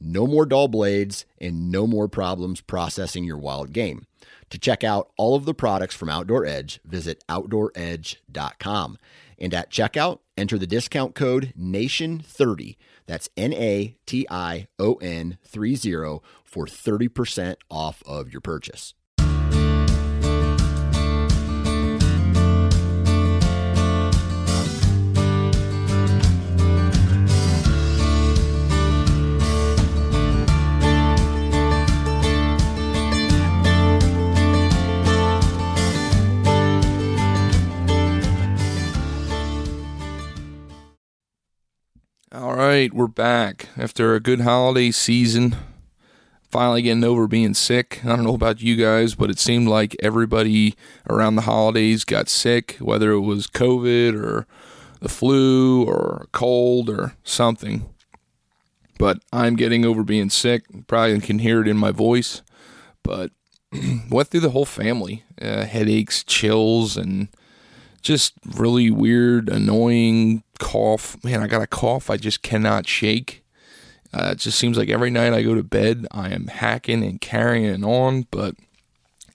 No more dull blades and no more problems processing your wild game. To check out all of the products from Outdoor Edge, visit OutdoorEdge.com. And at checkout, enter the discount code NATION30. That's N A T I O N 30 for 30% off of your purchase. All right, we're back after a good holiday season. Finally getting over being sick. I don't know about you guys, but it seemed like everybody around the holidays got sick, whether it was COVID or the flu or cold or something. But I'm getting over being sick. Probably can hear it in my voice. But went through the whole family uh, headaches, chills, and just really weird, annoying cough. Man, I got a cough I just cannot shake. Uh, it just seems like every night I go to bed, I am hacking and carrying on. But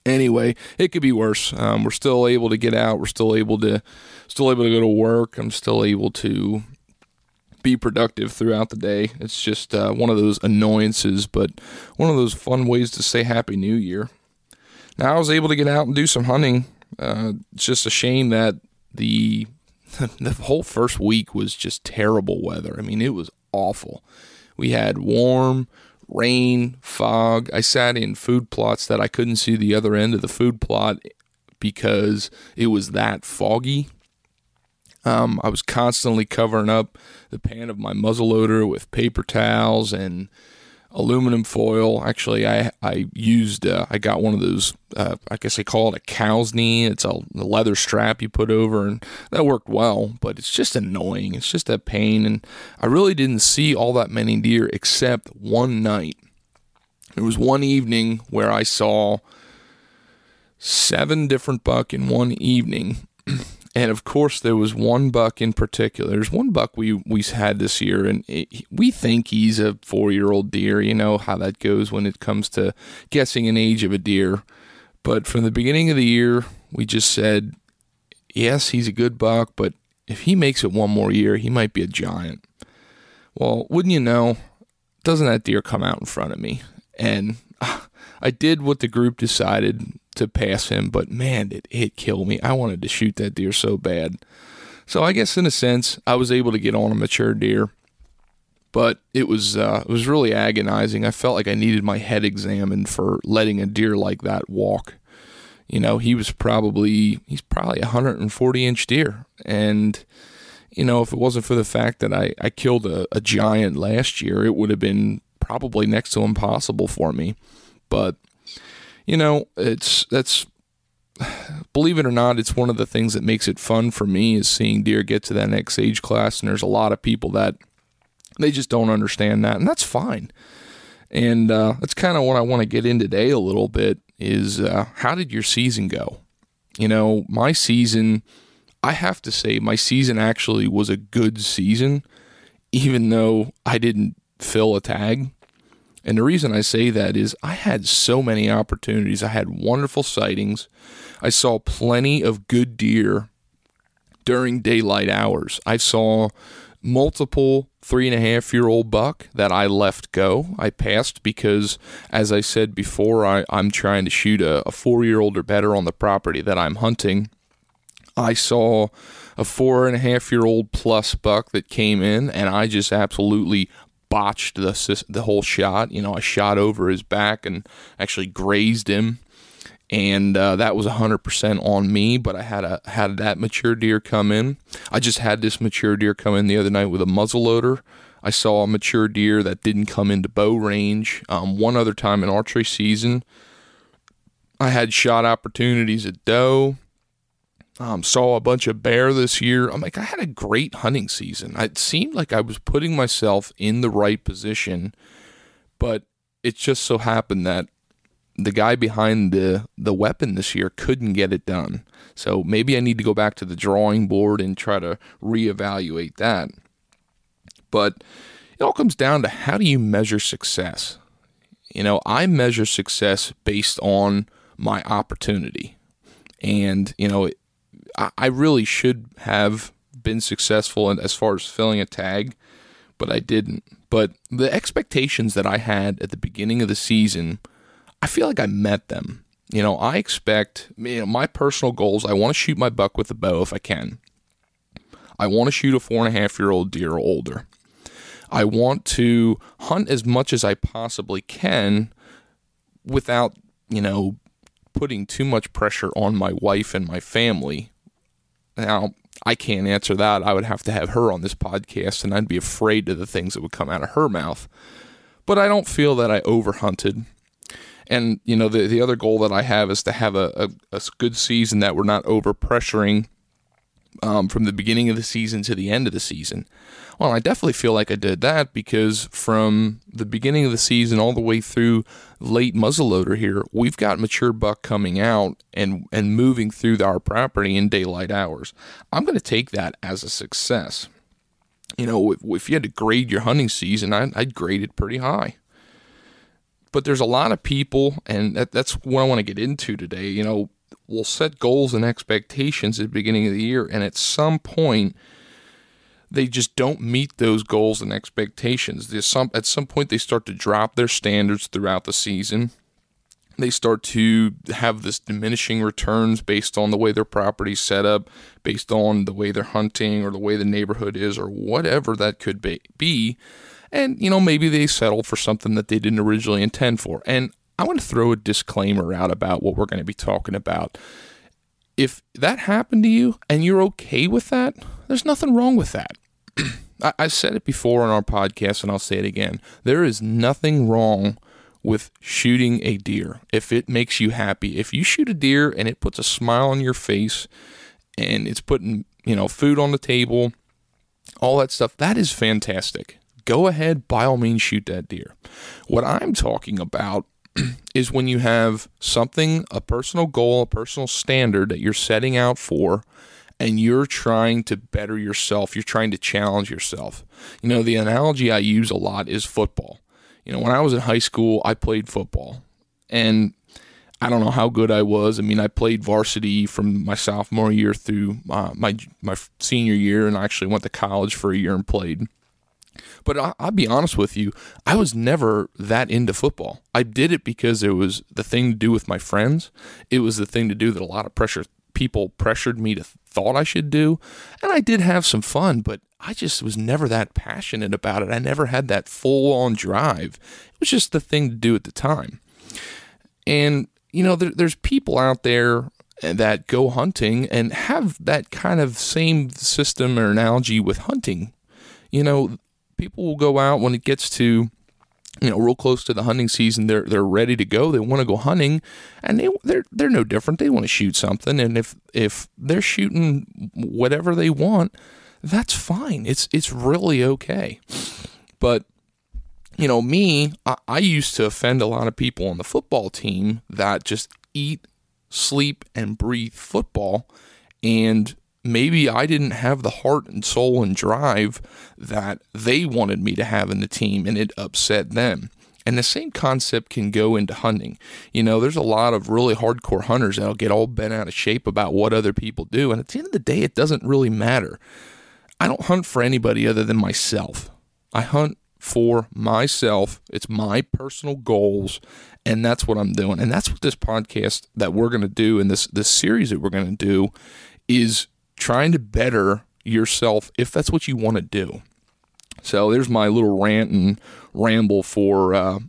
anyway, it could be worse. Um, we're still able to get out. We're still able to, still able to go to work. I'm still able to be productive throughout the day. It's just uh, one of those annoyances, but one of those fun ways to say Happy New Year. Now I was able to get out and do some hunting. Uh, it's just a shame that the the whole first week was just terrible weather. I mean, it was awful. We had warm, rain, fog. I sat in food plots that I couldn't see the other end of the food plot because it was that foggy. Um, I was constantly covering up the pan of my muzzleloader with paper towels and aluminum foil. Actually, I I used uh, I got one of those. Uh, I guess they call it a cow's knee. It's a, leather strap you put over, and that worked well. But it's just annoying. It's just a pain, and I really didn't see all that many deer except one night. There was one evening where I saw seven different buck in one evening. And of course, there was one buck in particular. There's one buck we we had this year, and it, we think he's a four year old deer. You know how that goes when it comes to guessing an age of a deer. But from the beginning of the year, we just said, yes, he's a good buck, but if he makes it one more year, he might be a giant. Well, wouldn't you know? Doesn't that deer come out in front of me? And uh, I did what the group decided to pass him, but man, it it killed me. I wanted to shoot that deer so bad. So I guess in a sense, I was able to get on a mature deer, but it was uh, it was really agonizing. I felt like I needed my head examined for letting a deer like that walk. You know, he was probably he's probably a 140 inch deer, and you know, if it wasn't for the fact that I I killed a, a giant last year, it would have been probably next to impossible for me. But you know, it's that's believe it or not, it's one of the things that makes it fun for me is seeing deer get to that next age class. And there's a lot of people that they just don't understand that, and that's fine. And uh, that's kind of what I want to get in today a little bit is uh, how did your season go? You know, my season, I have to say, my season actually was a good season, even though I didn't fill a tag. And the reason I say that is I had so many opportunities. I had wonderful sightings. I saw plenty of good deer during daylight hours. I saw multiple three and a half year old buck that I left go. I passed because, as I said before, I, I'm trying to shoot a, a four year old or better on the property that I'm hunting. I saw a four and a half year old plus buck that came in, and I just absolutely botched the the whole shot. You know, I shot over his back and actually grazed him, and uh, that was hundred percent on me. But I had a had that mature deer come in. I just had this mature deer come in the other night with a muzzle loader. I saw a mature deer that didn't come into bow range. Um, one other time in archery season, I had shot opportunities at doe. Um, saw a bunch of bear this year. I'm like, I had a great hunting season. It seemed like I was putting myself in the right position, but it just so happened that the guy behind the the weapon this year couldn't get it done. So maybe I need to go back to the drawing board and try to reevaluate that. But it all comes down to how do you measure success? You know, I measure success based on my opportunity. And, you know, I really should have been successful and as far as filling a tag, but I didn't. But the expectations that I had at the beginning of the season, I feel like I met them. You know, I expect you know, my personal goals. I want to shoot my buck with a bow if I can. I want to shoot a four and a half year old deer or older. I want to hunt as much as I possibly can without, you know, putting too much pressure on my wife and my family. Now, I can't answer that. I would have to have her on this podcast, and I'd be afraid of the things that would come out of her mouth. But I don't feel that I overhunted. And, you know, the, the other goal that I have is to have a, a, a good season that we're not over pressuring um, from the beginning of the season to the end of the season. Well, I definitely feel like I did that because from the beginning of the season all the way through late muzzleloader here, we've got mature buck coming out and and moving through our property in daylight hours. I'm going to take that as a success. You know, if, if you had to grade your hunting season, I'd, I'd grade it pretty high. But there's a lot of people, and that, that's what I want to get into today. You know, we'll set goals and expectations at the beginning of the year, and at some point they just don't meet those goals and expectations. At some point they start to drop their standards throughout the season. They start to have this diminishing returns based on the way their property's set up, based on the way they're hunting or the way the neighborhood is or whatever that could be. And you know, maybe they settle for something that they didn't originally intend for. And I want to throw a disclaimer out about what we're going to be talking about. If that happened to you and you're okay with that, there's nothing wrong with that. I, said it before on our podcast and I'll say it again. There is nothing wrong with shooting a deer if it makes you happy. If you shoot a deer and it puts a smile on your face and it's putting, you know, food on the table, all that stuff, that is fantastic. Go ahead, by all means, shoot that deer. What I'm talking about is when you have something, a personal goal, a personal standard that you're setting out for, and you're trying to better yourself. You're trying to challenge yourself. You know, the analogy I use a lot is football. You know, when I was in high school, I played football. And I don't know how good I was. I mean, I played varsity from my sophomore year through uh, my my senior year, and I actually went to college for a year and played. But I, will be honest with you, I was never that into football. I did it because it was the thing to do with my friends. It was the thing to do that a lot of pressure people pressured me to thought I should do. And I did have some fun, but I just was never that passionate about it. I never had that full on drive. It was just the thing to do at the time. And, you know, there, there's people out there that go hunting and have that kind of same system or analogy with hunting. You know, people will go out when it gets to you know, real close to the hunting season, they're they're ready to go. They want to go hunting, and they they're they're no different. They want to shoot something, and if if they're shooting whatever they want, that's fine. It's it's really okay. But you know, me, I, I used to offend a lot of people on the football team that just eat, sleep, and breathe football, and maybe I didn't have the heart and soul and drive that they wanted me to have in the team and it upset them. And the same concept can go into hunting. You know, there's a lot of really hardcore hunters that'll get all bent out of shape about what other people do. And at the end of the day, it doesn't really matter. I don't hunt for anybody other than myself. I hunt for myself. It's my personal goals. And that's what I'm doing. And that's what this podcast that we're going to do and this, this series that we're going to do is trying to better yourself if that's what you want to do. So there's my little rant and ramble for, uh,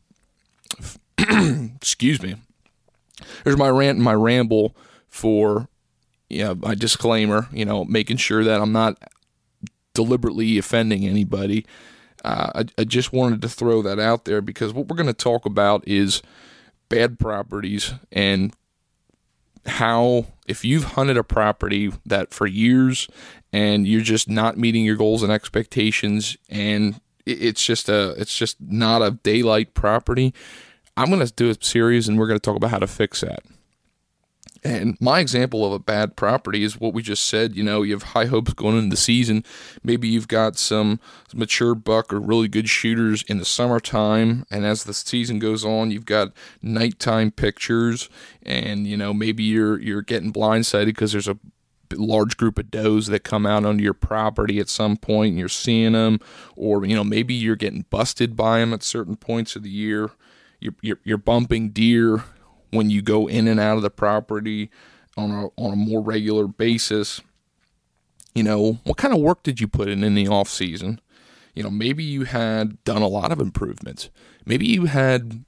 excuse me. There's my rant and my ramble for, you know, my disclaimer, you know, making sure that I'm not deliberately offending anybody. Uh, I, I just wanted to throw that out there because what we're going to talk about is bad properties and how if you've hunted a property that for years and you're just not meeting your goals and expectations and it's just a it's just not a daylight property i'm going to do a series and we're going to talk about how to fix that and my example of a bad property is what we just said. You know, you have high hopes going into the season. Maybe you've got some mature buck or really good shooters in the summertime. And as the season goes on, you've got nighttime pictures. And, you know, maybe you're, you're getting blindsided because there's a large group of does that come out onto your property at some point and you're seeing them. Or, you know, maybe you're getting busted by them at certain points of the year. You're, you're, you're bumping deer when you go in and out of the property on a on a more regular basis. You know, what kind of work did you put in in the off season? You know, maybe you had done a lot of improvements. Maybe you had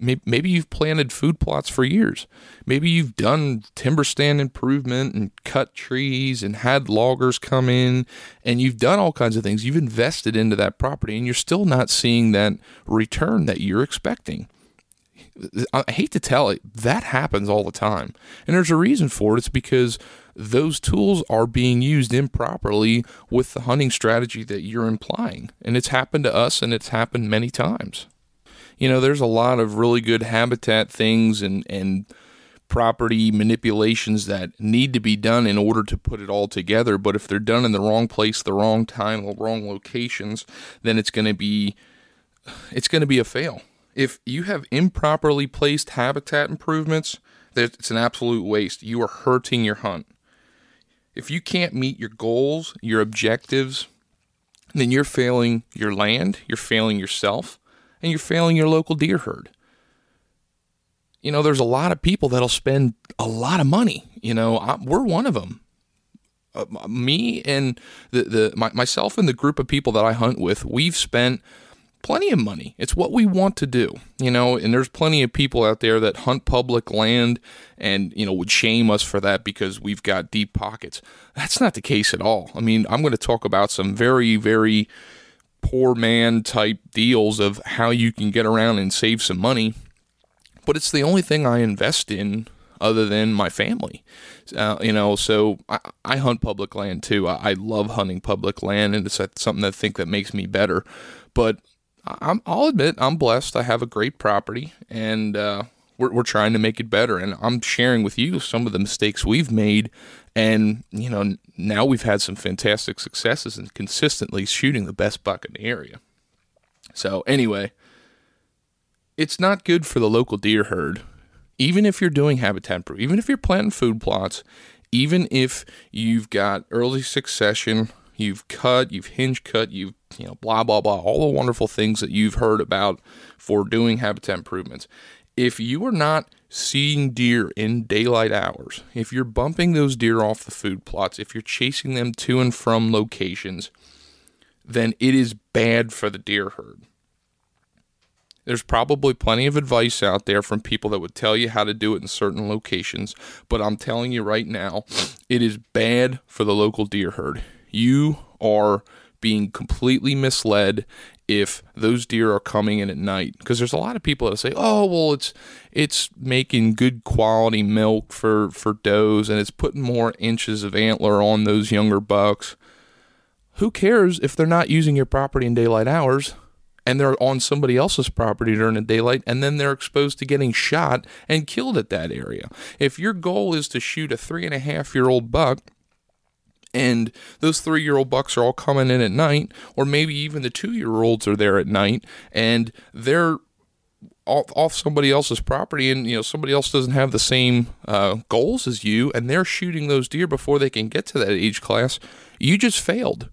maybe you've planted food plots for years. Maybe you've done timber stand improvement and cut trees and had loggers come in and you've done all kinds of things. You've invested into that property and you're still not seeing that return that you're expecting. I hate to tell it, that happens all the time. And there's a reason for it. It's because those tools are being used improperly with the hunting strategy that you're implying. And it's happened to us and it's happened many times. You know, there's a lot of really good habitat things and, and property manipulations that need to be done in order to put it all together. But if they're done in the wrong place, the wrong time, the wrong locations, then it's going to be it's going to be a fail if you have improperly placed habitat improvements, it's an absolute waste. You are hurting your hunt. If you can't meet your goals, your objectives, then you're failing your land, you're failing yourself, and you're failing your local deer herd. You know, there's a lot of people that'll spend a lot of money. You know, I, we're one of them. Uh, me and the the my, myself and the group of people that I hunt with, we've spent plenty of money. It's what we want to do, you know, and there's plenty of people out there that hunt public land and, you know, would shame us for that because we've got deep pockets. That's not the case at all. I mean, I'm going to talk about some very, very poor man type deals of how you can get around and save some money, but it's the only thing I invest in other than my family. Uh, you know, so I, I, hunt public land too. I, I, love hunting public land, and it's something that I think that makes me better. But i will admit I'm blessed. I have a great property, and uh, we're, we're trying to make it better. And I'm sharing with you some of the mistakes we've made, and you know now we've had some fantastic successes and consistently shooting the best buck in the area. So anyway, it's not good for the local deer herd, even if you're doing habitat proof, even if you're planting food plots, even if you've got early succession you've cut, you've hinge cut, you've, you know, blah, blah, blah, all the wonderful things that you've heard about for doing habitat improvements. If you are not seeing deer in daylight hours, if you're bumping those deer off the food plots, if you're chasing them to and from locations, then it is bad for the deer herd. There's probably plenty of advice out there from people that would tell you how to do it in certain locations, but I'm telling you right now, it is bad for the local deer herd you are being completely misled if those deer are coming in at night. Because there's a lot of people that say oh well it's it's making good quality milk for for does and it's putting more inches of antler on those younger bucks. Who cares if they're not using your property in daylight hours and they're on somebody else's property during the daylight and then they're exposed to getting shot and killed at that area? If your goal is to shoot a three and a half year old buck and those three year old bucks are all coming in at night, or maybe even the two year olds are there at night, and they're off, off somebody else's property, and you know somebody else doesn't have the same uh, goals as you, and they're shooting those deer before they can get to that age class. You just failed.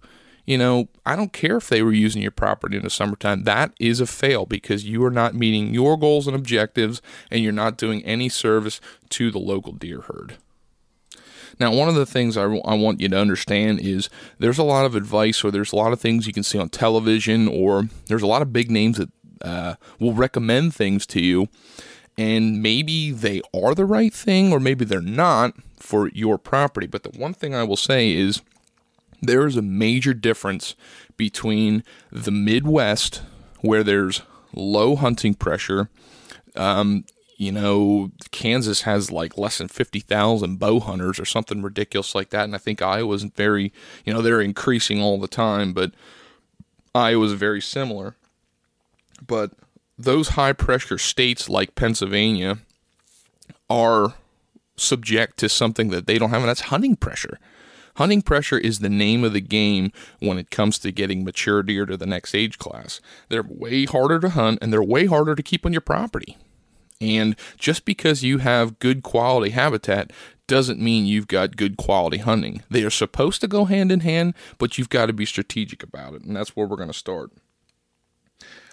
You know, I don't care if they were using your property in the summertime. That is a fail because you are not meeting your goals and objectives, and you're not doing any service to the local deer herd. Now, one of the things I, I want you to understand is there's a lot of advice, or there's a lot of things you can see on television, or there's a lot of big names that uh, will recommend things to you, and maybe they are the right thing, or maybe they're not for your property. But the one thing I will say is there is a major difference between the Midwest, where there's low hunting pressure. Um, you know, Kansas has like less than 50,000 bow hunters or something ridiculous like that. And I think Iowa's very, you know, they're increasing all the time, but Iowa's very similar. But those high pressure states like Pennsylvania are subject to something that they don't have, and that's hunting pressure. Hunting pressure is the name of the game when it comes to getting mature deer to the next age class. They're way harder to hunt and they're way harder to keep on your property. And just because you have good quality habitat doesn't mean you've got good quality hunting. They are supposed to go hand in hand, but you've got to be strategic about it. And that's where we're going to start.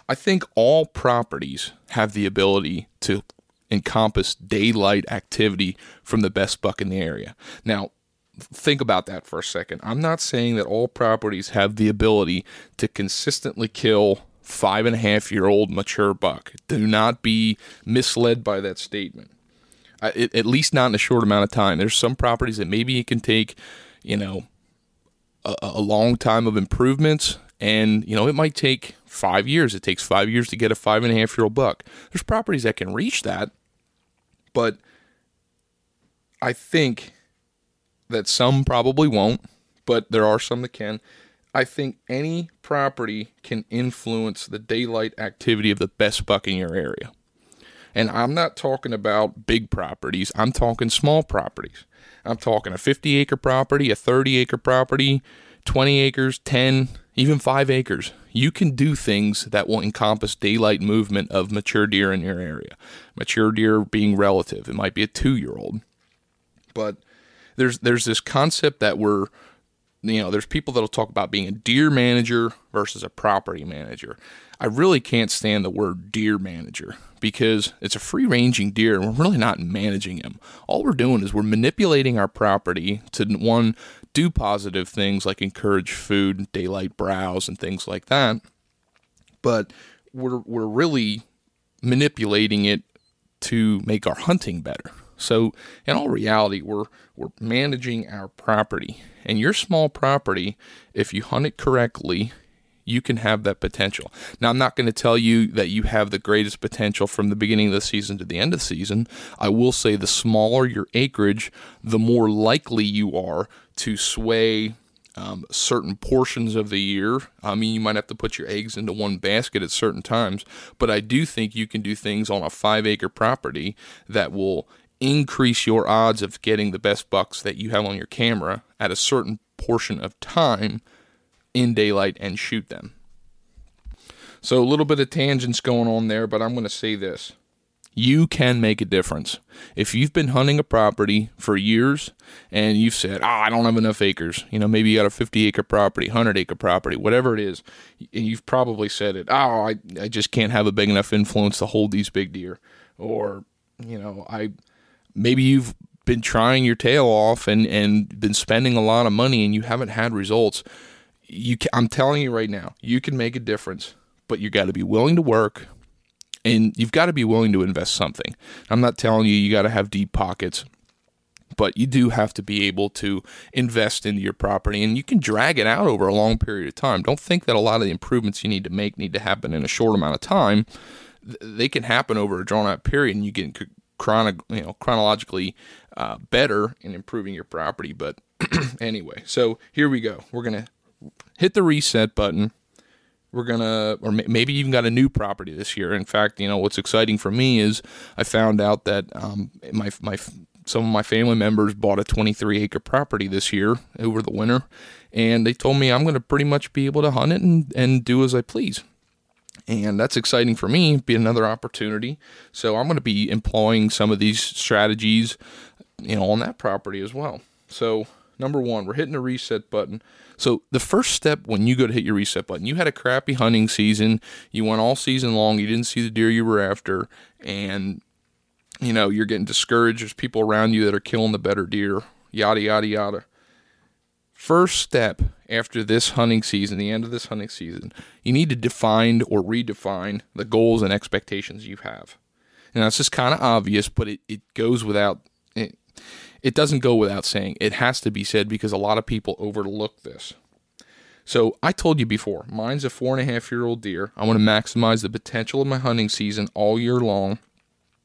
I think all properties have the ability to encompass daylight activity from the best buck in the area. Now, think about that for a second. I'm not saying that all properties have the ability to consistently kill five and a half year old mature buck. Do not be misled by that statement. at least not in a short amount of time. There's some properties that maybe it can take, you know, a, a long time of improvements, and you know it might take five years. It takes five years to get a five and a half year old buck. There's properties that can reach that, but I think that some probably won't, but there are some that can. I think any property can influence the daylight activity of the best buck in your area. And I'm not talking about big properties, I'm talking small properties. I'm talking a 50 acre property, a 30 acre property, 20 acres, 10, even 5 acres. You can do things that will encompass daylight movement of mature deer in your area. Mature deer being relative, it might be a 2 year old. But there's there's this concept that we're you know, there's people that'll talk about being a deer manager versus a property manager. I really can't stand the word deer manager because it's a free ranging deer and we're really not managing him. All we're doing is we're manipulating our property to one, do positive things like encourage food, daylight browse, and things like that. But we're, we're really manipulating it to make our hunting better. So, in all reality, we're we're managing our property. And your small property, if you hunt it correctly, you can have that potential. Now, I'm not going to tell you that you have the greatest potential from the beginning of the season to the end of the season. I will say the smaller your acreage, the more likely you are to sway um, certain portions of the year. I mean, you might have to put your eggs into one basket at certain times, but I do think you can do things on a five acre property that will increase your odds of getting the best bucks that you have on your camera at a certain portion of time in daylight and shoot them. So, a little bit of tangents going on there, but I'm going to say this. You can make a difference. If you've been hunting a property for years and you've said, oh, I don't have enough acres, you know, maybe you got a 50 acre property, 100 acre property, whatever it is, and you've probably said it, oh, I, I just can't have a big enough influence to hold these big deer. Or, you know, I, maybe you've been trying your tail off and, and been spending a lot of money and you haven't had results. You can, I'm telling you right now, you can make a difference, but you got to be willing to work and you've got to be willing to invest something. I'm not telling you you got to have deep pockets, but you do have to be able to invest into your property and you can drag it out over a long period of time. Don't think that a lot of the improvements you need to make need to happen in a short amount of time. They can happen over a drawn out period and you get chrono, you know, chronologically uh, better in improving your property. But anyway, so here we go. We're gonna hit the reset button. We're gonna, or maybe even got a new property this year. In fact, you know what's exciting for me is I found out that um, my my some of my family members bought a 23 acre property this year over the winter, and they told me I'm to pretty much be able to hunt it and, and do as I please and that's exciting for me be another opportunity. So i'm going to be employing some of these strategies you know on that property as well. So number one we're hitting the reset button. So the first step when you go to hit your reset button you had a crappy hunting season. You went all season long. You didn't see the deer you were after. And you know you're getting discouraged. There's people around you that are killing the better deer. Yada yada yada First step after this hunting season, the end of this hunting season, you need to define or redefine the goals and expectations you have. And that's just kind of obvious, but it, it goes without it, it doesn't go without saying. It has to be said because a lot of people overlook this. So I told you before, mine's a four and a half year old deer. I want to maximize the potential of my hunting season all year long.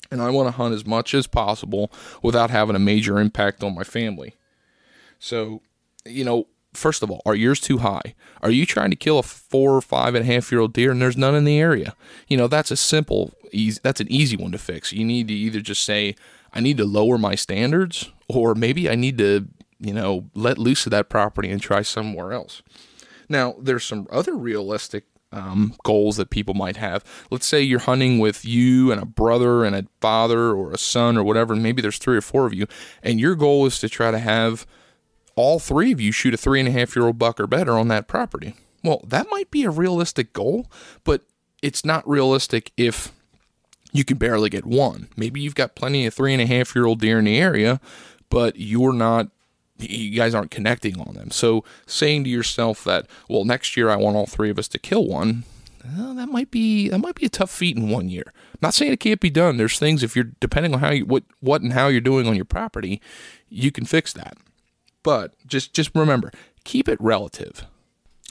And I want to hunt as much as possible without having a major impact on my family. So, you know, first of all, are yours too high? Are you trying to kill a four or five and a half year old deer and there's none in the area? You know, that's a simple, easy, that's an easy one to fix. You need to either just say, I need to lower my standards, or maybe I need to, you know, let loose of that property and try somewhere else. Now, there's some other realistic um, goals that people might have. Let's say you're hunting with you and a brother and a father or a son or whatever, maybe there's three or four of you, and your goal is to try to have all three of you shoot a three and a half year old buck or better on that property. Well, that might be a realistic goal, but it's not realistic if you can barely get one. Maybe you've got plenty of three and a half year old deer in the area, but you're not you guys aren't connecting on them. So saying to yourself that, well, next year I want all three of us to kill one, well, that might be that might be a tough feat in one year. I'm not saying it can't be done. There's things if you're depending on how you what what and how you're doing on your property, you can fix that. But just just remember, keep it relative.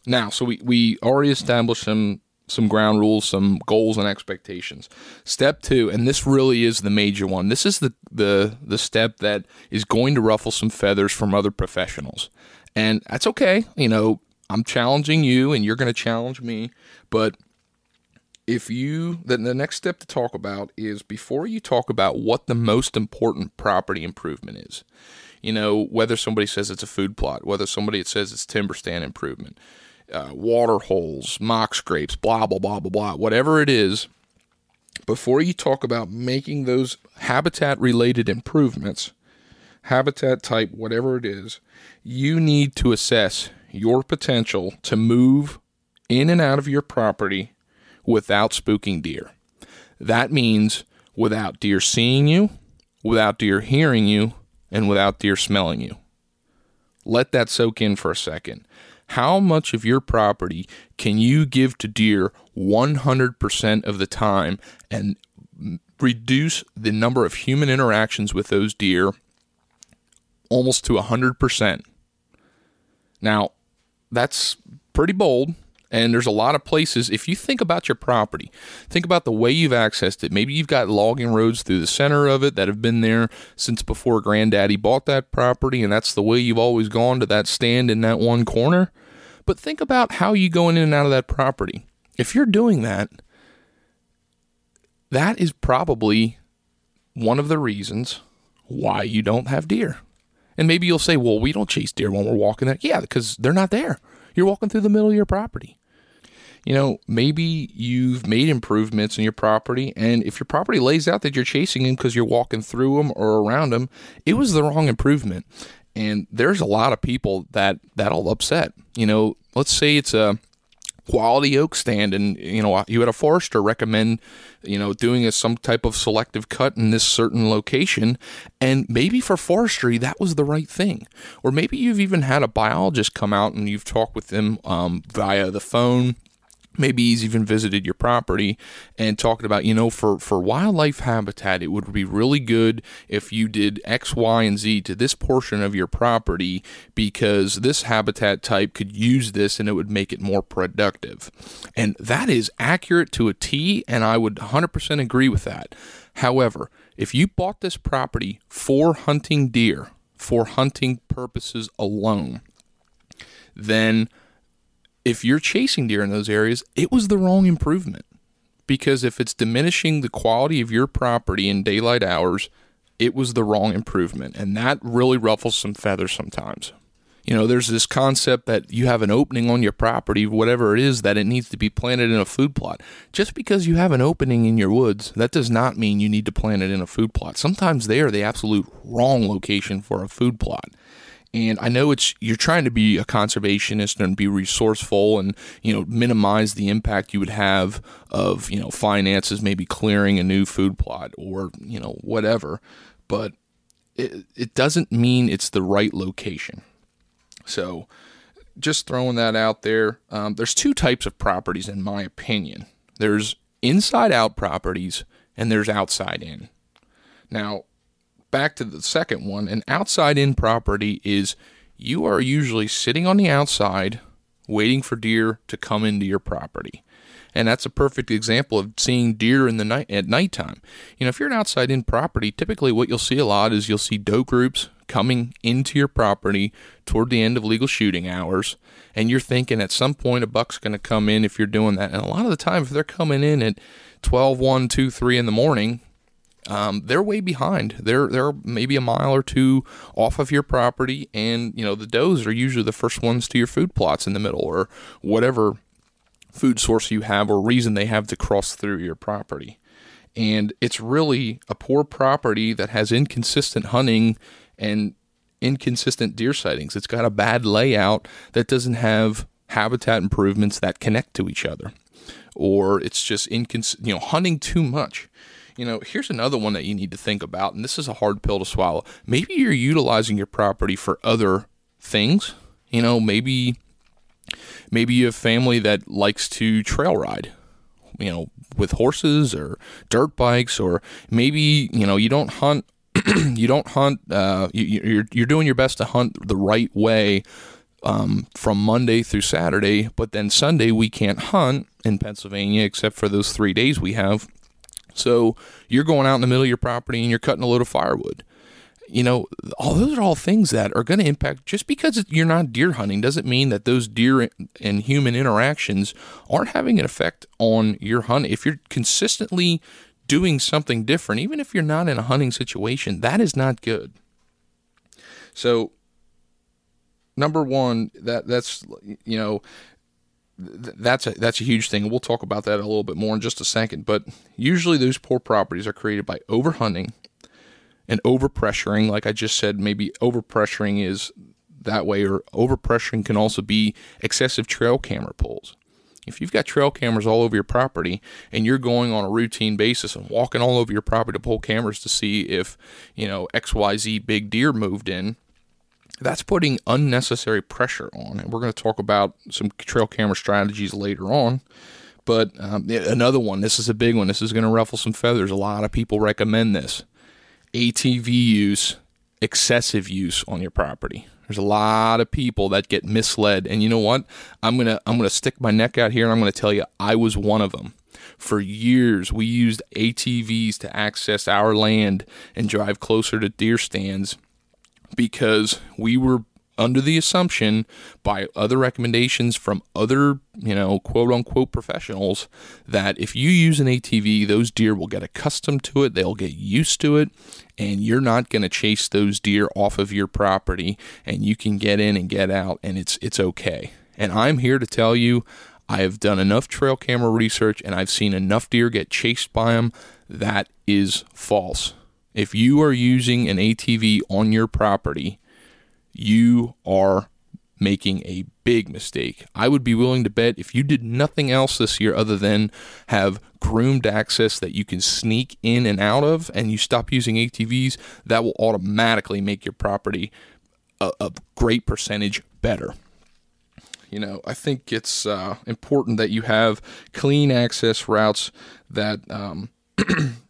Now, so we, we already established some some ground rules, some goals and expectations. Step two, and this really is the major one. This is the the the step that is going to ruffle some feathers from other professionals, and that's okay. You know, I'm challenging you, and you're going to challenge me, but if you then the next step to talk about is before you talk about what the most important property improvement is you know whether somebody says it's a food plot whether somebody says it's timber stand improvement uh, water holes, mock scrapes, blah, blah, blah, blah, blah, whatever it is, before you talk about making those habitat related improvements, habitat type, whatever it is, you need to assess your potential to move in and out of your property without spooking deer. That means without deer seeing you, without deer hearing you, and without deer smelling you. Let that soak in for a second. How much of your property can you give to deer 100% of the time and reduce the number of human interactions with those deer almost to 100%? Now, that's pretty bold. And there's a lot of places, if you think about your property, think about the way you've accessed it. Maybe you've got logging roads through the center of it that have been there since before granddaddy bought that property, and that's the way you've always gone to that stand in that one corner. But think about how you go in and out of that property. If you're doing that, that is probably one of the reasons why you don't have deer. And maybe you'll say, well, we don't chase deer when we're walking there. Yeah, because they're not there. You're walking through the middle of your property. You know, maybe you've made improvements in your property, and if your property lays out that you're chasing them because you're walking through them or around them, it was the wrong improvement. And there's a lot of people that that'll upset. You know, let's say it's a quality oak stand and you know you had a forester recommend you know doing a, some type of selective cut in this certain location and maybe for forestry that was the right thing or maybe you've even had a biologist come out and you've talked with them um, via the phone maybe he's even visited your property and talking about you know for for wildlife habitat it would be really good if you did x y and z to this portion of your property because this habitat type could use this and it would make it more productive. And that is accurate to a t and i would 100% agree with that. However if you bought this property for hunting deer for hunting purposes alone then if you're chasing deer in those areas, it was the wrong improvement. Because if it's diminishing the quality of your property in daylight hours, it was the wrong improvement. And that really ruffles some feathers sometimes. You know, there's this concept that you have an opening on your property, whatever it is, that it needs to be planted in a food plot. Just because you have an opening in your woods, that does not mean you need to plant it in a food plot. Sometimes they are the absolute wrong location for a food plot. And I know it's you're trying to be a conservationist and be resourceful and you know minimize the impact you would have of you know finances, maybe clearing a new food plot or you know whatever, but it it doesn't mean it's the right location. So just throwing that out there. Um, there's two types of properties in my opinion. There's inside out properties and there's outside in. Now, back to the second one, an outside in property is you are usually sitting on the outside waiting for deer to come into your property. And that's a perfect example of seeing deer in the night at nighttime. You know, if you're an outside in property, typically what you'll see a lot is you'll see doe groups coming into your property toward the end of legal shooting hours. And you're thinking at some point a buck's going to come in if you're doing that. And a lot of the time, if they're coming in at 12, 1, 2, 3 in the morning, um, they're way behind. They're they're maybe a mile or two off of your property, and you know the does are usually the first ones to your food plots in the middle, or whatever food source you have or reason they have to cross through your property. And it's really a poor property that has inconsistent hunting and inconsistent deer sightings. It's got a bad layout that doesn't have habitat improvements that connect to each other, or it's just incons- you know hunting too much. You know, here's another one that you need to think about, and this is a hard pill to swallow. Maybe you're utilizing your property for other things. You know, maybe maybe you have family that likes to trail ride. You know, with horses or dirt bikes, or maybe you know you don't hunt. you don't hunt. Uh, you, you're you're doing your best to hunt the right way um, from Monday through Saturday, but then Sunday we can't hunt in Pennsylvania except for those three days we have so you're going out in the middle of your property and you're cutting a load of firewood. You know, all those are all things that are going to impact. Just because you're not deer hunting doesn't mean that those deer and human interactions aren't having an effect on your hunt. If you're consistently doing something different, even if you're not in a hunting situation, that is not good. So, number one, that that's you know that's a that's a huge thing. We'll talk about that a little bit more in just a second. But usually those poor properties are created by overhunting and overpressuring. Like I just said, maybe overpressuring is that way, or overpressuring can also be excessive trail camera pulls. If you've got trail cameras all over your property and you're going on a routine basis and walking all over your property to pull cameras to see if, you know, XYZ big deer moved in, that's putting unnecessary pressure on. And we're going to talk about some trail camera strategies later on. But um, another one, this is a big one. This is going to ruffle some feathers. A lot of people recommend this ATV use, excessive use on your property. There's a lot of people that get misled, and you know what? I'm gonna I'm gonna stick my neck out here, and I'm gonna tell you I was one of them. For years, we used ATVs to access our land and drive closer to deer stands because we were under the assumption by other recommendations from other, you know, quote unquote professionals that if you use an ATV, those deer will get accustomed to it, they'll get used to it, and you're not going to chase those deer off of your property and you can get in and get out and it's it's okay. And I'm here to tell you I have done enough trail camera research and I've seen enough deer get chased by them that is false. If you are using an ATV on your property, you are making a big mistake. I would be willing to bet if you did nothing else this year other than have groomed access that you can sneak in and out of and you stop using ATVs, that will automatically make your property a, a great percentage better. You know, I think it's uh, important that you have clean access routes that um,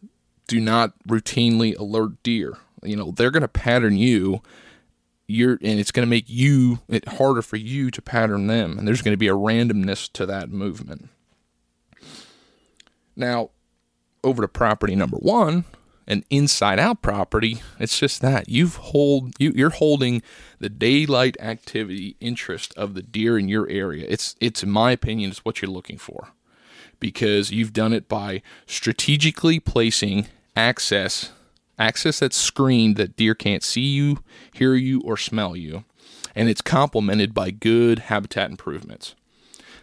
do not routinely alert deer. You know, they're going to pattern you. You're, and it's going to make you it harder for you to pattern them, and there's going to be a randomness to that movement. Now, over to property number one, an inside out property, it's just that you've hold you, you're holding the daylight activity interest of the deer in your area. It's it's in my opinion, it's what you're looking for because you've done it by strategically placing access access that's screened that deer can't see you, hear you, or smell you. And it's complemented by good habitat improvements.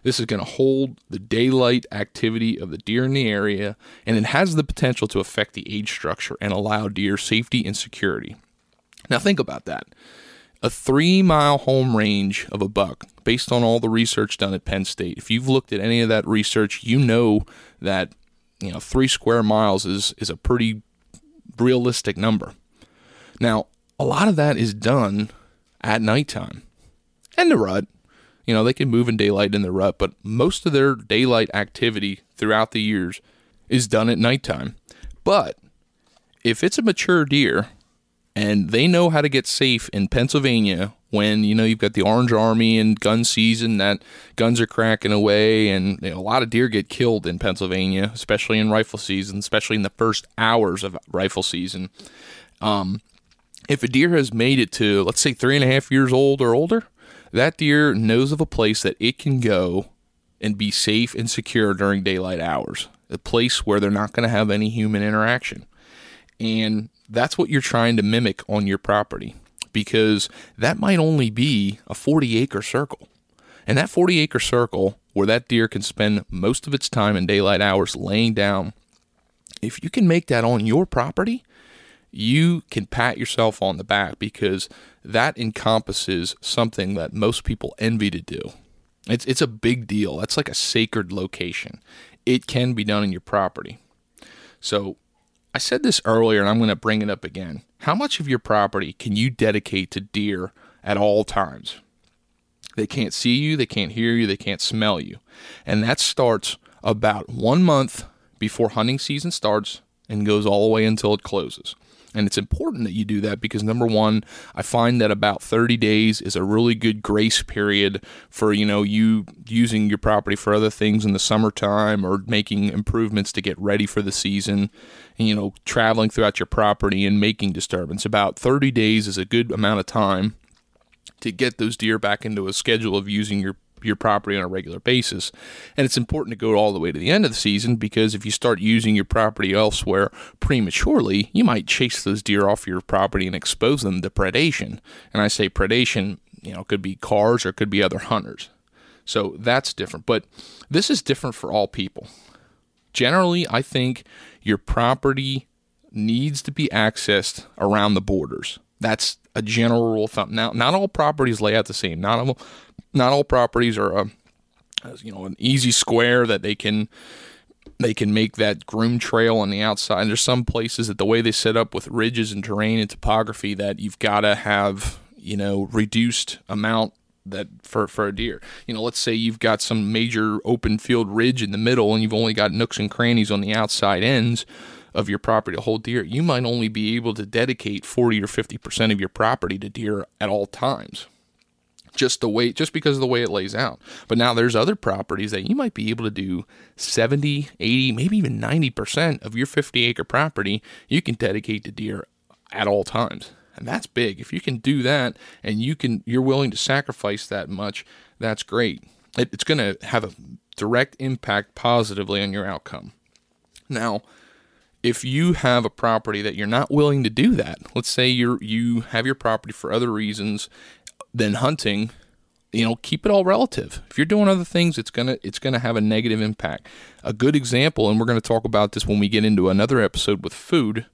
This is going to hold the daylight activity of the deer in the area, and it has the potential to affect the age structure and allow deer safety and security. Now, think about that. A three mile home range of a buck, based on all the research done at Penn State, if you've looked at any of that research, you know that you know, three square miles is is a pretty realistic number. Now, a lot of that is done at nighttime and the rut. You know, they can move in daylight in the rut, but most of their daylight activity throughout the years is done at nighttime. But if it's a mature deer and they know how to get safe in Pennsylvania when you know you've got the Orange Army and gun season that guns are cracking away and you know, a lot of deer get killed in Pennsylvania, especially in rifle season, especially in the first hours of rifle season. Um, if a deer has made it to let's say three and a half years old or older, that deer knows of a place that it can go and be safe and secure during daylight hours, a place where they're not going to have any human interaction. And that's what you're trying to mimic on your property because that might only be a 40 acre circle. And that 40 acre circle where that deer can spend most of its time in daylight hours laying down, if you can make that on your property, you can pat yourself on the back because that encompasses something that most people envy to do. It's, it's a big deal. That's like a sacred location. It can be done in your property. So I said this earlier and I'm going to bring it up again. How much of your property can you dedicate to deer at all times? They can't see you, they can't hear you, they can't smell you. And that starts about one month before hunting season starts and goes all the way until it closes. And it's important that you do that because number one, I find that about 30 days is a really good grace period for, you know, you using your property for other things in the summertime or making improvements to get ready for the season, and, you know, traveling throughout your property and making disturbance. About 30 days is a good amount of time to get those deer back into a schedule of using your your property on a regular basis. And it's important to go all the way to the end of the season because if you start using your property elsewhere prematurely, you might chase those deer off your property and expose them to predation. And I say predation, you know, could be cars or could be other hunters. So that's different. But this is different for all people. Generally, I think your property needs to be accessed around the borders. That's a general rule of thumb. Now, not all properties lay out the same. Not all not all properties are uh, a you know an easy square that they can they can make that groom trail on the outside. And there's some places that the way they set up with ridges and terrain and topography that you've got to have you know reduced amount that for for a deer. You know, let's say you've got some major open field ridge in the middle and you've only got nooks and crannies on the outside ends of your property to hold deer. You might only be able to dedicate 40 or 50% of your property to deer at all times just the way just because of the way it lays out. But now there's other properties that you might be able to do 70, 80, maybe even 90% of your 50 acre property you can dedicate to deer at all times. And that's big. If you can do that and you can you're willing to sacrifice that much, that's great. It, it's going to have a direct impact positively on your outcome. Now, if you have a property that you're not willing to do that, let's say you're you have your property for other reasons than hunting, you know, keep it all relative. If you're doing other things, it's gonna it's gonna have a negative impact. A good example, and we're gonna talk about this when we get into another episode with food,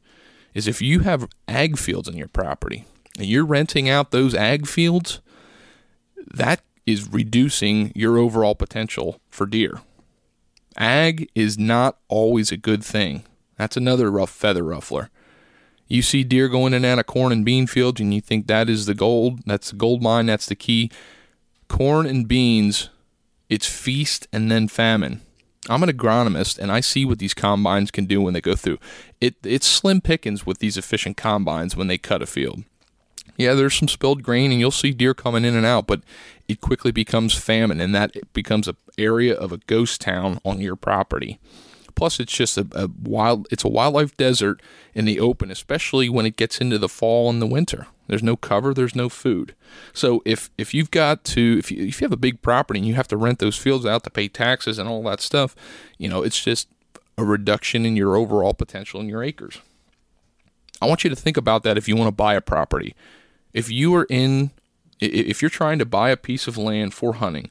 is if you have ag fields on your property and you're renting out those ag fields, that is reducing your overall potential for deer. Ag is not always a good thing. That's another rough feather ruffler. You see deer going in and out of corn and bean fields, and you think that is the gold. That's the gold mine. That's the key. Corn and beans, it's feast and then famine. I'm an agronomist, and I see what these combines can do when they go through. It it's slim pickings with these efficient combines when they cut a field. Yeah, there's some spilled grain, and you'll see deer coming in and out, but it quickly becomes famine, and that becomes an area of a ghost town on your property. Plus, it's just a, a wild. It's a wildlife desert in the open, especially when it gets into the fall and the winter. There's no cover. There's no food. So if if you've got to if you if you have a big property and you have to rent those fields out to pay taxes and all that stuff, you know it's just a reduction in your overall potential in your acres. I want you to think about that if you want to buy a property. If you are in if you're trying to buy a piece of land for hunting,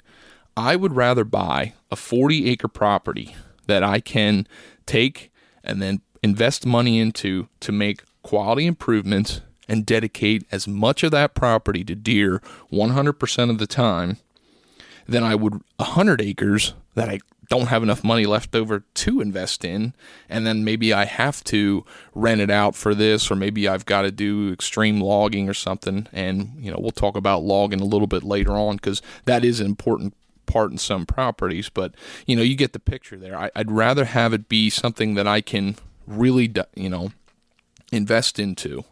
I would rather buy a 40 acre property that I can take and then invest money into to make quality improvements and dedicate as much of that property to deer 100% of the time than I would 100 acres that I don't have enough money left over to invest in. And then maybe I have to rent it out for this or maybe I've got to do extreme logging or something. And you know we'll talk about logging a little bit later on cuz that is an important part in some properties, but you know, you get the picture there. I, would rather have it be something that I can really, you know, invest into.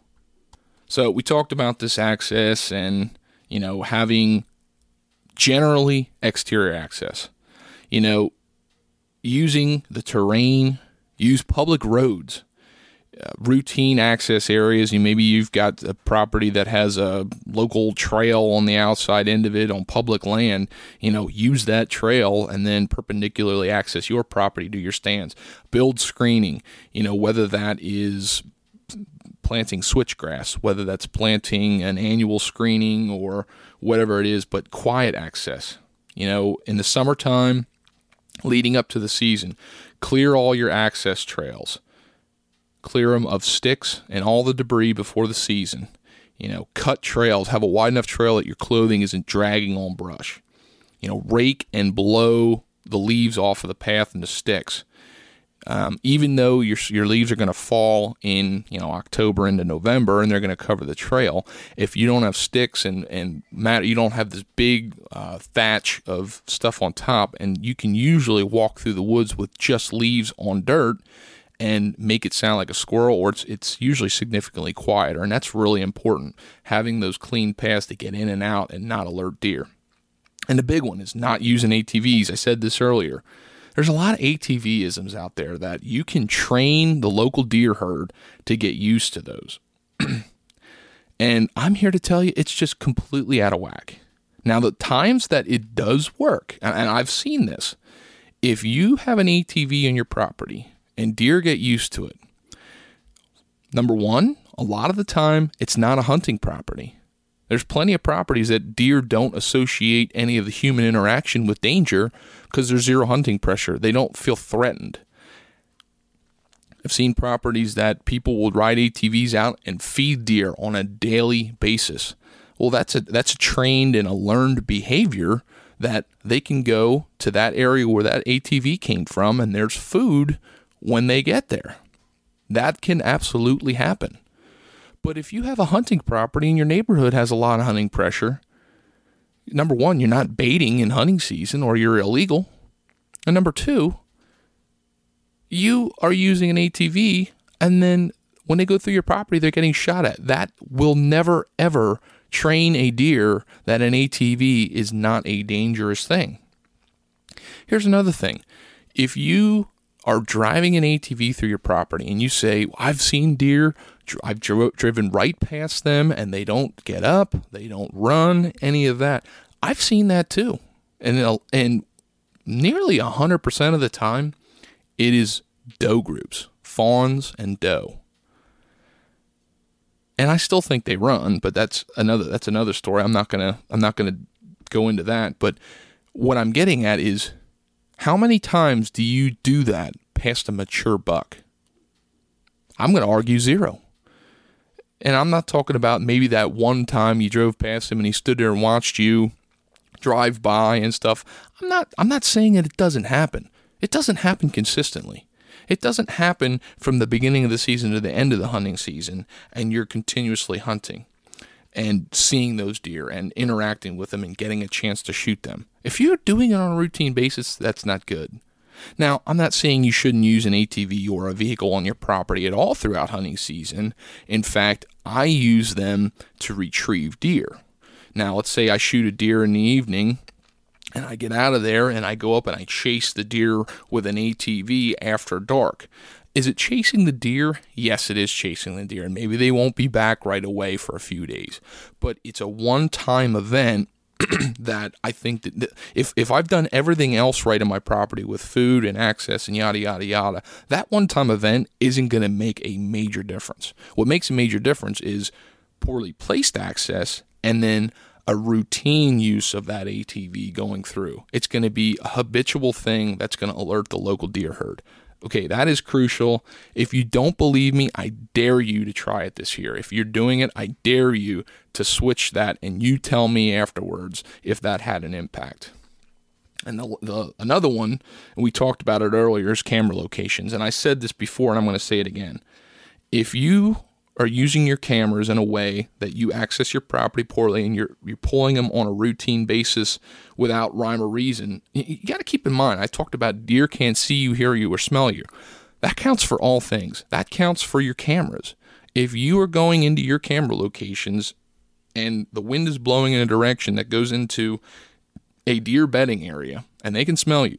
So we talked about this access and, you know, having generally exterior access. You know, using the terrain, use public roads, routine access areas. You maybe you've got a property that has a local trail on the outside end of it on public land. You know, use that trail and then perpendicularly access your property to your stands. Build screening. You know, whether that is planting switchgrass, whether that's planting an annual screening or whatever it is, but quiet access. You know, in the summertime, leading up to the season, clear all your access trails. Clear them of sticks and all the debris before the season. You know, cut trails, have a wide enough trail that your clothing isn't dragging on brush. You know, rake and blow the leaves off of the path and the sticks. Um, even though your your leaves are going to fall in you know October into November and they're going to cover the trail, if you don't have sticks and and mat, you don't have this big uh, thatch of stuff on top, and you can usually walk through the woods with just leaves on dirt and make it sound like a squirrel, or it's it's usually significantly quieter, and that's really important. Having those clean paths to get in and out and not alert deer. And the big one is not using ATVs. I said this earlier there's a lot of ATV isms out there that you can train the local deer herd to get used to those. and I'm here to tell you it's just completely out of whack. Now, the times that it does work, and I've seen this, if you have an ATV in your property and deer get used to it, number one, a lot of the time it's not a hunting property. There's plenty of properties that deer don't associate any of the human interaction with danger because there's zero hunting pressure. They don't feel threatened. I've seen properties that people will ride ATVs out and feed deer on a daily basis. Well, that's a that's a trained and a learned behavior that they can go to that area where that ATV came from and there's food when they get there. That can absolutely happen. But if you have a hunting property and your neighborhood has a lot of hunting pressure, number one, you're not baiting in hunting season or you're illegal. And number two, you are using an ATV and then when they go through your property, they're getting shot at. That will never, ever train a deer that an ATV is not a dangerous thing. Here's another thing if you are driving an ATV through your property and you say, I've seen deer I've dro- driven right past them and they don't get up, they don't run, any of that. I've seen that too. And and nearly 100% of the time it is doe groups, fawns and doe. And I still think they run, but that's another that's another story. I'm not to I'm not to go into that, but what I'm getting at is how many times do you do that past a mature buck? I'm going to argue zero. And I'm not talking about maybe that one time you drove past him and he stood there and watched you drive by and stuff. I'm not I'm not saying that it doesn't happen. It doesn't happen consistently. It doesn't happen from the beginning of the season to the end of the hunting season and you're continuously hunting and seeing those deer and interacting with them and getting a chance to shoot them. If you're doing it on a routine basis, that's not good. Now, I'm not saying you shouldn't use an ATV or a vehicle on your property at all throughout hunting season. In fact, I use them to retrieve deer. Now, let's say I shoot a deer in the evening and I get out of there and I go up and I chase the deer with an ATV after dark. Is it chasing the deer? Yes, it is chasing the deer. And maybe they won't be back right away for a few days. But it's a one time event that I think that if if I've done everything else right on my property with food and access and yada yada yada, that one time event isn't going to make a major difference. What makes a major difference is poorly placed access and then a routine use of that ATV going through. It's going to be a habitual thing that's going to alert the local deer herd. Okay, that is crucial. If you don't believe me, I dare you to try it this year. If you're doing it, I dare you to switch that and you tell me afterwards if that had an impact. And the, the, another one, and we talked about it earlier, is camera locations. And I said this before, and I'm going to say it again. If you are using your cameras in a way that you access your property poorly and you're you're pulling them on a routine basis without rhyme or reason. You, you got to keep in mind. I talked about deer can't see you, hear you, or smell you. That counts for all things. That counts for your cameras. if you are going into your camera locations and the wind is blowing in a direction that goes into a deer bedding area and they can smell you,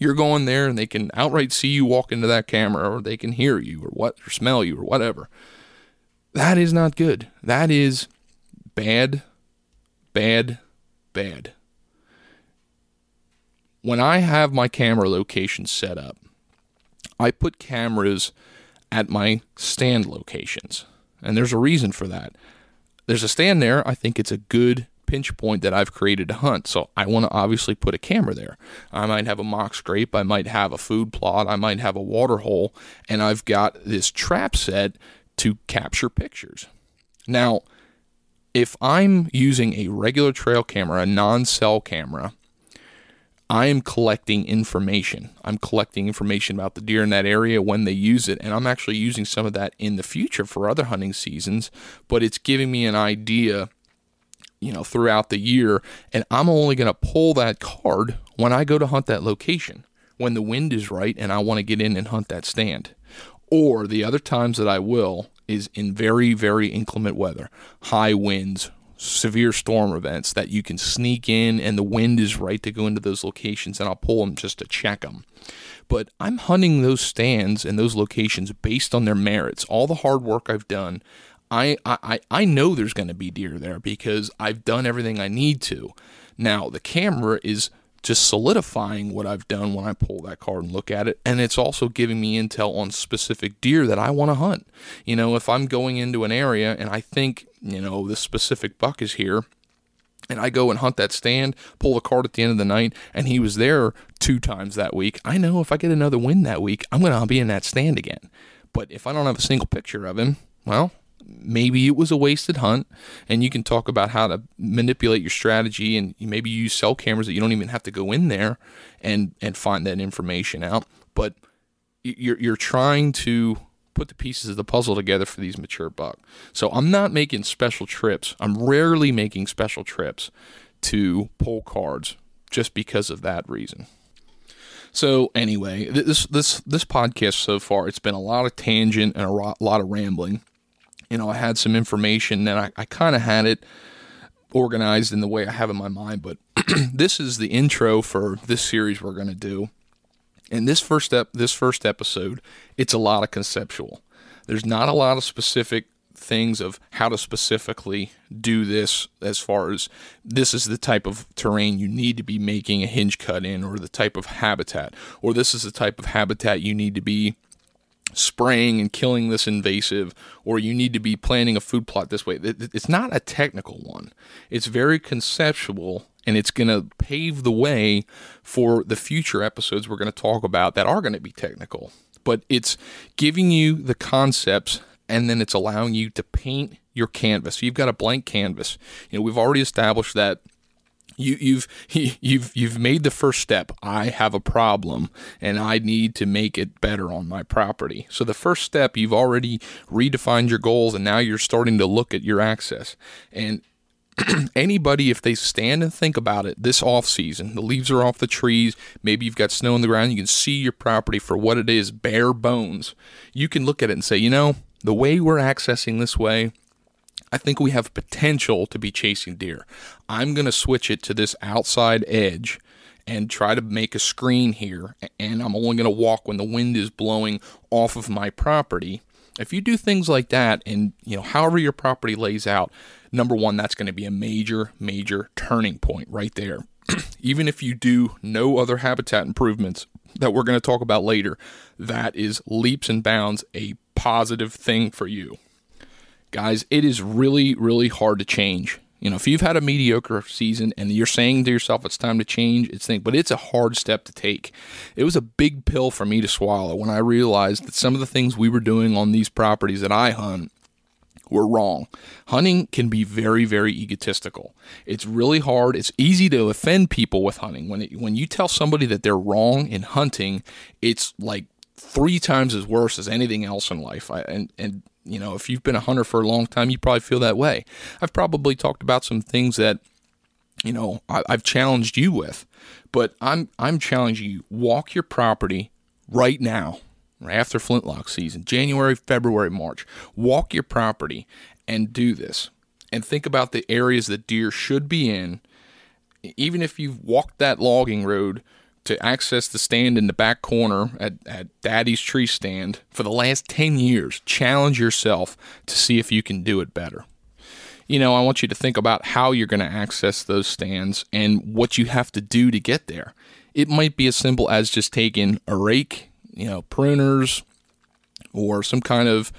you're going there and they can outright see you walk into that camera, or they can hear you, or what, or smell you, or whatever. That is not good. That is bad, bad, bad. When I have my camera location set up, I put cameras at my stand locations. And there's a reason for that. There's a stand there. I think it's a good pinch point that I've created to hunt. So I want to obviously put a camera there. I might have a mock scrape. I might have a food plot. I might have a water hole. And I've got this trap set to capture pictures. Now, if I'm using a regular trail camera, a non cell camera, I am collecting information. I'm collecting information about the deer in that area when they use it, and I'm actually using some of that in the future for other hunting seasons, but it's giving me an idea, you know, throughout the year, and I'm only going to pull that card when I go to hunt that location, when the wind is right and I want to get in and hunt that stand. Or the other times that I will is in very, very inclement weather, high winds, severe storm events that you can sneak in and the wind is right to go into those locations and I'll pull them just to check them. But I'm hunting those stands and those locations based on their merits. All the hard work I've done, I I, I know there's going to be deer there because I've done everything I need to. Now, the camera is just solidifying what I've done when I pull that card and look at it. And it's also giving me intel on specific deer that I want to hunt. You know, if I'm going into an area and I think, you know, this specific buck is here, and I go and hunt that stand, pull the card at the end of the night, and he was there two times that week, I know if I get another win that week, I'm going to be in that stand again. But if I don't have a single picture of him, well, maybe it was a wasted hunt and you can talk about how to manipulate your strategy and maybe use cell cameras that you don't even have to go in there and and find that information out. But you're you're trying to put the pieces of the puzzle together for these mature buck. So i'm not making special trips. I'm rarely making special trips to pull cards just because of that reason. So anyway, this this this podcast so far, it's been a lot of tangent and a lot of rambling you know, I had some information and I, I kind of had it organized in the way I have in my mind. But this is the intro for this series we're going to do. And this first step, this first episode, it's a lot of conceptual. There's not a lot of specific things of how to specifically do this as far as this is the type of terrain you need to be making a hinge cut in or the type of habitat or this is the type of habitat you need to be spraying and killing this invasive, or you need to be planning a food plot this way. It's not a technical one, it's very conceptual. And it's going to pave the way for the future episodes we're going to talk about that are going to be technical. But it's giving you the concepts and then it's allowing you to paint your canvas. You've got a blank canvas. You know, we've already established that you, you've you've you've made the first step. I have a problem and I need to make it better on my property. So the first step, you've already redefined your goals, and now you're starting to look at your access. And anybody, if they stand and think about it, this off season, the leaves are off the trees. Maybe you've got snow on the ground. You can see your property for what it is, bare bones. You can look at it and say, you know, the way we're accessing this way I think we have potential to be chasing deer. I'm going to switch it to this outside edge and try to make a screen here, and I'm only going to walk when the wind is blowing off of my property. If you do things like that, and you know, however your property lays out, number one, that's going to be a major, major turning point right there. Even if you do no other habitat improvements that we're going to talk about later, that is leaps and bounds a positive thing for you guys, it is really, really hard to change. You know, if you've had a mediocre season and you're saying to yourself it's time to change, it's think, but it's a hard step to take. It was a big pill for me to swallow when I realized that some of the things we were doing on these properties that I hunt were wrong. Hunting can be very, very egotistical. It's really hard. It's easy to offend people with hunting. When it, when you tell somebody that they're wrong in hunting, it's like three times as worse as anything else in life. I, and and you know, if you've been a hunter for a long time, you probably feel that way. I've probably talked about some things that, you know, I, I've challenged you with, but I'm I'm challenging you. Walk your property right now. after flintlock season, January, February, March. Walk your property and do this. And think about the areas that deer should be in. Even if you've walked that logging road to access the stand in the back corner at, at Daddy's tree stand for the last 10 years, challenge yourself to see if you can do it better. You know, I want you to think about how you're going to access those stands and what you have to do to get there. It might be as simple as just taking a rake, you know, pruners, or some kind of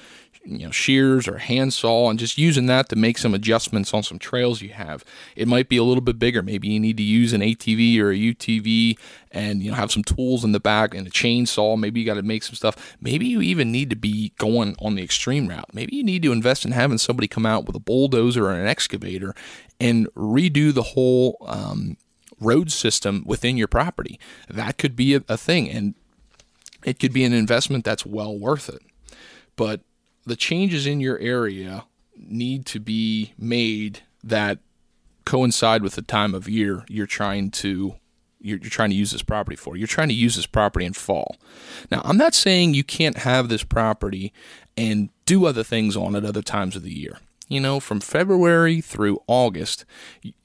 you know shears or handsaw and just using that to make some adjustments on some trails you have. It might be a little bit bigger. Maybe you need to use an atv or a utv and you know have some tools in the back and a chainsaw. Maybe you got to make some stuff. Maybe you even need to be going on the extreme route. Maybe you need to invest in having somebody come out with a bulldozer or an excavator and redo the whole um, road system within your property. That could be a, a thing and it could be an investment that's well worth it. But the changes in your area need to be made that coincide with the time of year you're trying to you're, you're, trying to use this property for. You're trying to use this property in fall. Now, I'm not saying you can't have this property and do other things on it other times of the year. You know, from February through August,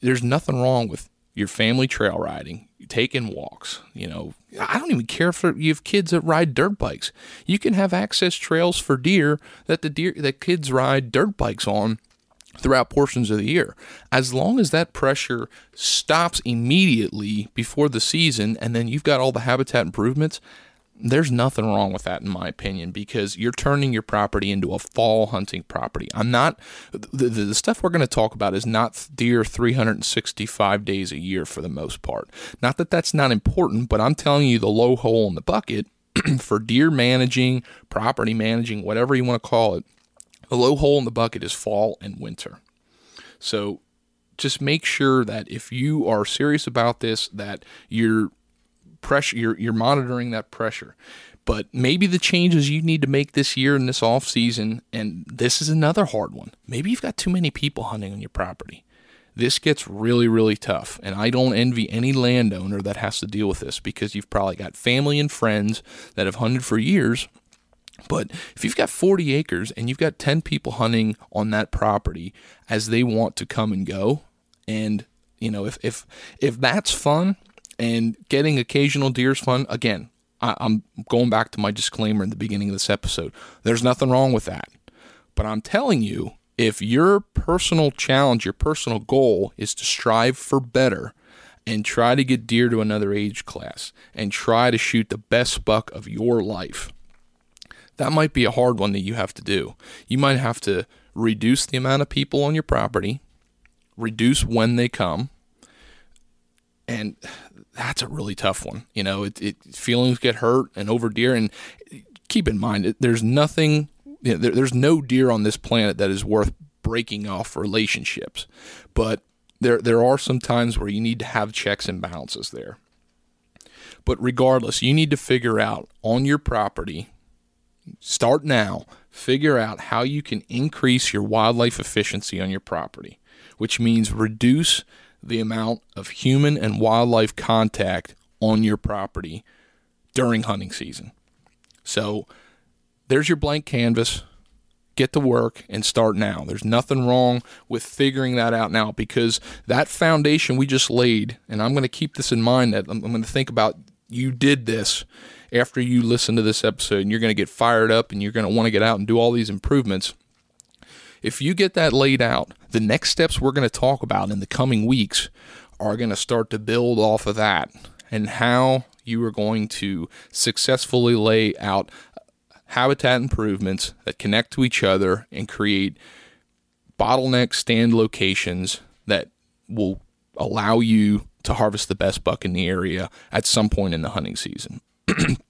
there's nothing wrong with your family trail riding, taking walks. You know, I don't even care if you have kids that ride dirt bikes. You can have access trails for deer that the deer that kids ride dirt bikes on throughout portions of the year. As long as that pressure stops immediately before the season and then you've got all the habitat improvements, there's nothing wrong with that in my opinion because you're turning your property into a fall hunting property. I'm not the, the, stuff we're going to talk about is not deer 365 days a year for the most part. Not that that's not important but i'm telling you the low hole in the bucket for deer managing property managing whatever you want to call it the low hole in the bucket is fall and winter. So just make sure that if you are serious about this that you're pressure you're you're monitoring that pressure. But maybe the changes you need to make this year in this off season and this is another hard one. Maybe you've got too many people hunting on your property. This gets really really tough and i don't envy any landowner that has to deal with this because you've probably got family and friends that have hunted for years. But if you've got 40 acres and you've got 10 people hunting on that property as they want to come and go and you know if if if that's fun and getting occasional deer's fun. Again, I, I'm going back to my disclaimer in the beginning of this episode. There's nothing wrong with that. But I'm telling you, if your personal challenge, your personal goal is to strive for better and try to get deer to another age class and try to shoot the best buck of your life, that might be a hard one that you have to do. You might have to reduce the amount of people on your property, reduce when they come, and that's a really tough one. You know, it, it feelings get hurt and over deer. And keep in mind, there's nothing, you know, there, there's no deer on this planet that is worth breaking off relationships. But there there are some times where you need to have checks and balances there. But regardless, you need to figure out on your property, start now, figure out how you can increase your wildlife efficiency on your property, which means reduce the amount of human and wildlife contact on your property during hunting season. So there's your blank canvas. Get to work and start now. There's nothing wrong with figuring that out now because that foundation we just laid, and I'm going to keep this in mind that I'm, going to think about you did this after you listen to this episode and you're going to get fired up and you're going to want to get out and do all these improvements if you get that laid out, the next steps we're going to talk about in the coming weeks are going to start to build off of that and how you are going to successfully lay out habitat improvements that connect to each other and create bottleneck stand locations that will allow you to harvest the best buck in the area at some point in the hunting season.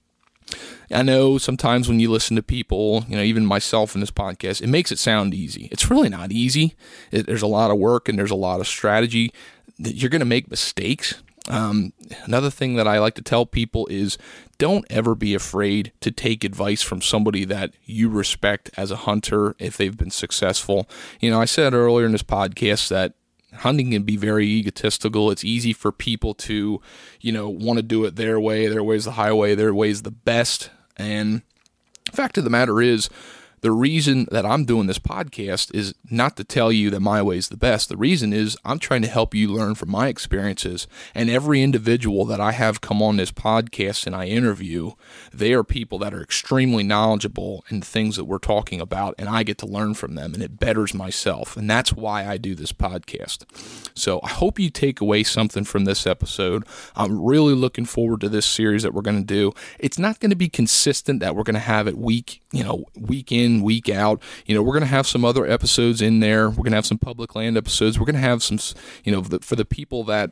I know sometimes when you listen to people, you know, even myself in this podcast, it makes it sound easy. It's really not easy. It, there's a lot of work and there's a lot of strategy. You're going to make mistakes. Um, another thing that I like to tell people is don't ever be afraid to take advice from somebody that you respect as a hunter if they've been successful. You know, I said earlier in this podcast that hunting can be very egotistical. It's easy for people to, you know, want to do it their way. Their way is the highway. Their way is the best. And fact of the matter is, the reason that I'm doing this podcast is not to tell you that my way is the best. The reason is I'm trying to help you learn from my experiences. And every individual that I have come on this podcast and I interview, they are people that are extremely knowledgeable in the things that we're talking about, and I get to learn from them, and it betters myself. And that's why I do this podcast. So I hope you take away something from this episode. I'm really looking forward to this series that we're going to do. It's not going to be consistent that we're going to have it week, you know, week in in, week out. You know, we're going to have some other episodes in there. We're going to have some public land episodes. We're going to have some, you know, for the people that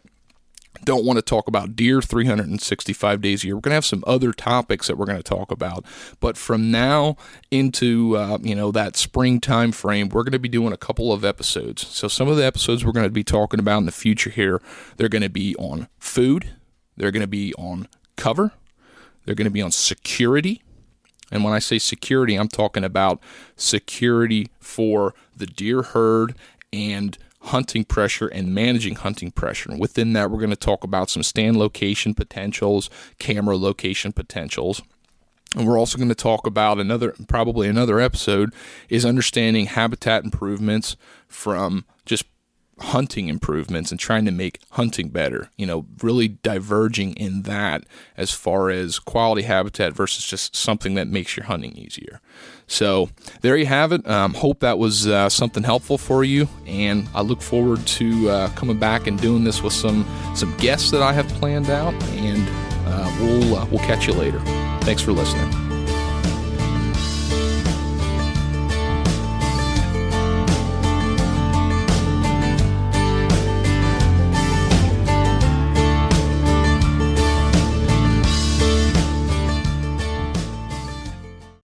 don't want to talk about deer 365 days a year. We're going to have some other topics that we're going to talk about. But from now into uh, you know that springtime frame, we're going to be doing a couple of episodes. So some of the episodes we're going to be talking about in the future here, they're going to be on food. They're going to be on cover. They're going to be on security. And when I say security, I'm talking about security for the deer herd and hunting pressure and managing hunting pressure. And within that, we're going to talk about some stand location potentials, camera location potentials. And we're also going to talk about another, probably another episode, is understanding habitat improvements from just hunting improvements and trying to make hunting better, you know, really diverging in that as far as quality habitat versus just something that makes your hunting easier. So there you have it. Um, hope that was uh, something helpful for you, and I look forward to uh, coming back and doing this with some some guests that I have planned out, and uh, we'll uh, we'll catch you later. Thanks for listening.